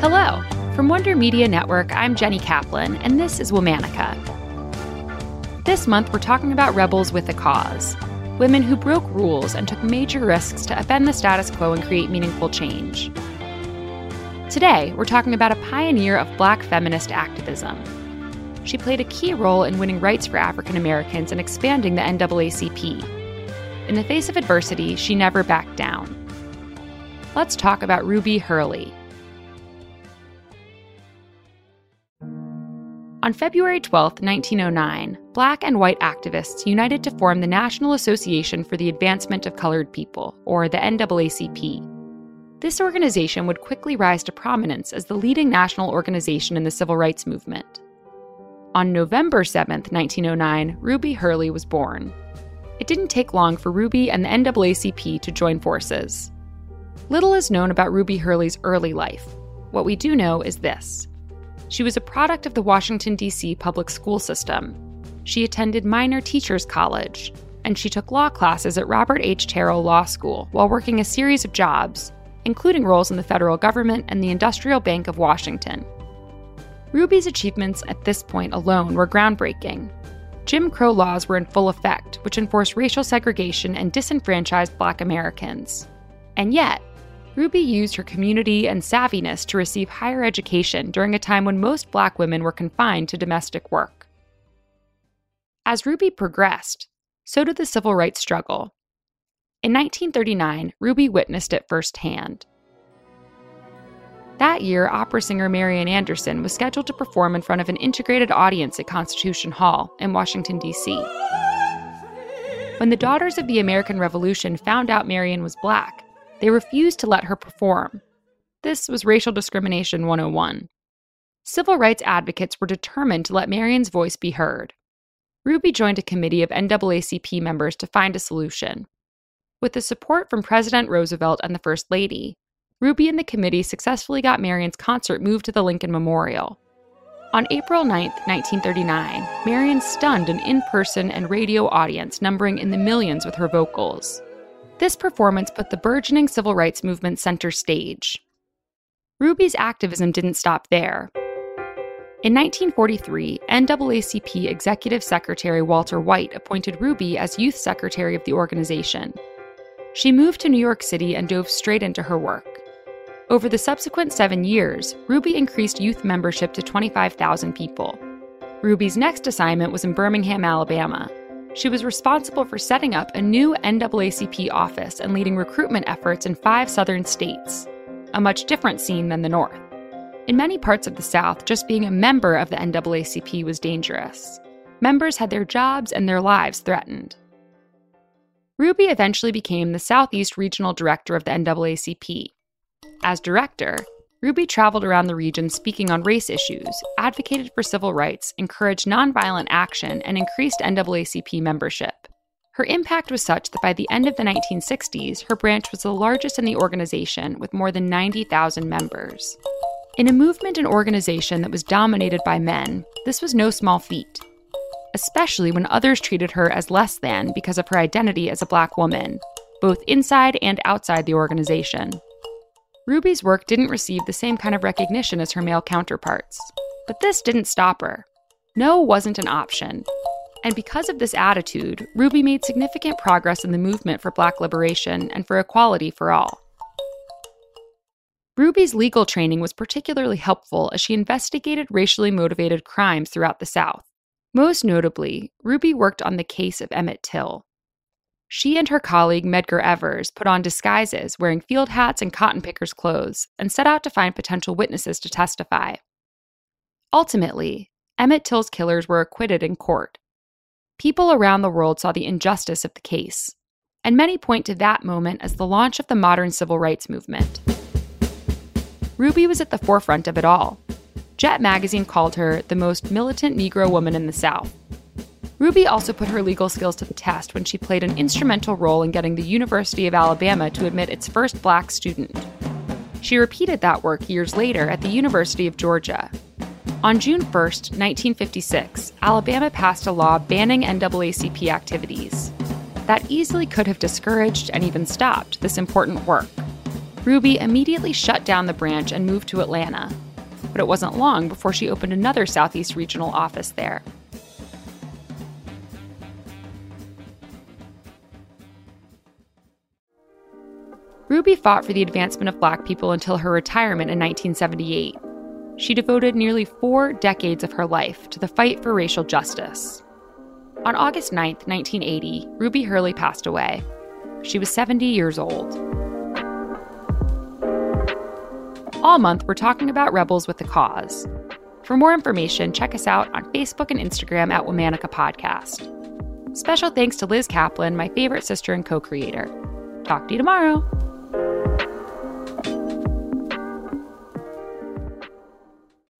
Hello. From Wonder Media Network, I'm Jenny Kaplan, and this is Womanica. This month, we're talking about rebels with a cause women who broke rules and took major risks to upend the status quo and create meaningful change. Today, we're talking about a pioneer of black feminist activism. She played a key role in winning rights for African Americans and expanding the NAACP. In the face of adversity, she never backed down. Let's talk about Ruby Hurley, On February 12, 1909, black and white activists united to form the National Association for the Advancement of Colored People, or the NAACP. This organization would quickly rise to prominence as the leading national organization in the civil rights movement. On November 7, 1909, Ruby Hurley was born. It didn't take long for Ruby and the NAACP to join forces. Little is known about Ruby Hurley's early life. What we do know is this she was a product of the Washington, D.C. public school system. She attended Miner Teachers College, and she took law classes at Robert H. Terrell Law School while working a series of jobs, including roles in the federal government and the Industrial Bank of Washington. Ruby's achievements at this point alone were groundbreaking. Jim Crow laws were in full effect, which enforced racial segregation and disenfranchised black Americans. And yet, Ruby used her community and savviness to receive higher education during a time when most black women were confined to domestic work. As Ruby progressed, so did the civil rights struggle. In 1939, Ruby witnessed it firsthand. That year, opera singer Marian Anderson was scheduled to perform in front of an integrated audience at Constitution Hall in Washington, D.C. When the Daughters of the American Revolution found out Marian was black, they refused to let her perform. This was racial discrimination 101. Civil rights advocates were determined to let Marian's voice be heard. Ruby joined a committee of NAACP members to find a solution. With the support from President Roosevelt and the First Lady, Ruby and the committee successfully got Marian's concert moved to the Lincoln Memorial. On April 9, 1939, Marian stunned an in person and radio audience numbering in the millions with her vocals. This performance put the burgeoning civil rights movement center stage. Ruby's activism didn't stop there. In 1943, NAACP Executive Secretary Walter White appointed Ruby as Youth Secretary of the organization. She moved to New York City and dove straight into her work. Over the subsequent seven years, Ruby increased youth membership to 25,000 people. Ruby's next assignment was in Birmingham, Alabama. She was responsible for setting up a new NAACP office and leading recruitment efforts in five southern states, a much different scene than the North. In many parts of the South, just being a member of the NAACP was dangerous. Members had their jobs and their lives threatened. Ruby eventually became the Southeast Regional Director of the NAACP. As director, Ruby traveled around the region speaking on race issues, advocated for civil rights, encouraged nonviolent action, and increased NAACP membership. Her impact was such that by the end of the 1960s, her branch was the largest in the organization with more than 90,000 members. In a movement and organization that was dominated by men, this was no small feat, especially when others treated her as less than because of her identity as a black woman, both inside and outside the organization. Ruby's work didn't receive the same kind of recognition as her male counterparts, but this didn't stop her. No wasn't an option. And because of this attitude, Ruby made significant progress in the movement for black liberation and for equality for all. Ruby's legal training was particularly helpful as she investigated racially motivated crimes throughout the South. Most notably, Ruby worked on the case of Emmett Till. She and her colleague Medgar Evers put on disguises wearing field hats and cotton pickers' clothes and set out to find potential witnesses to testify. Ultimately, Emmett Till's killers were acquitted in court. People around the world saw the injustice of the case, and many point to that moment as the launch of the modern civil rights movement. Ruby was at the forefront of it all. Jet magazine called her the most militant Negro woman in the South. Ruby also put her legal skills to the test when she played an instrumental role in getting the University of Alabama to admit its first black student. She repeated that work years later at the University of Georgia. On June 1, 1956, Alabama passed a law banning NAACP activities. That easily could have discouraged and even stopped this important work. Ruby immediately shut down the branch and moved to Atlanta. But it wasn't long before she opened another Southeast regional office there. Fought for the advancement of black people until her retirement in 1978. She devoted nearly four decades of her life to the fight for racial justice. On August 9, 1980, Ruby Hurley passed away. She was 70 years old. All month, we're talking about rebels with the cause. For more information, check us out on Facebook and Instagram at Womanica Podcast. Special thanks to Liz Kaplan, my favorite sister and co creator. Talk to you tomorrow.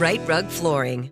Rite Rug Flooring.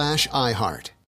slash iHeart.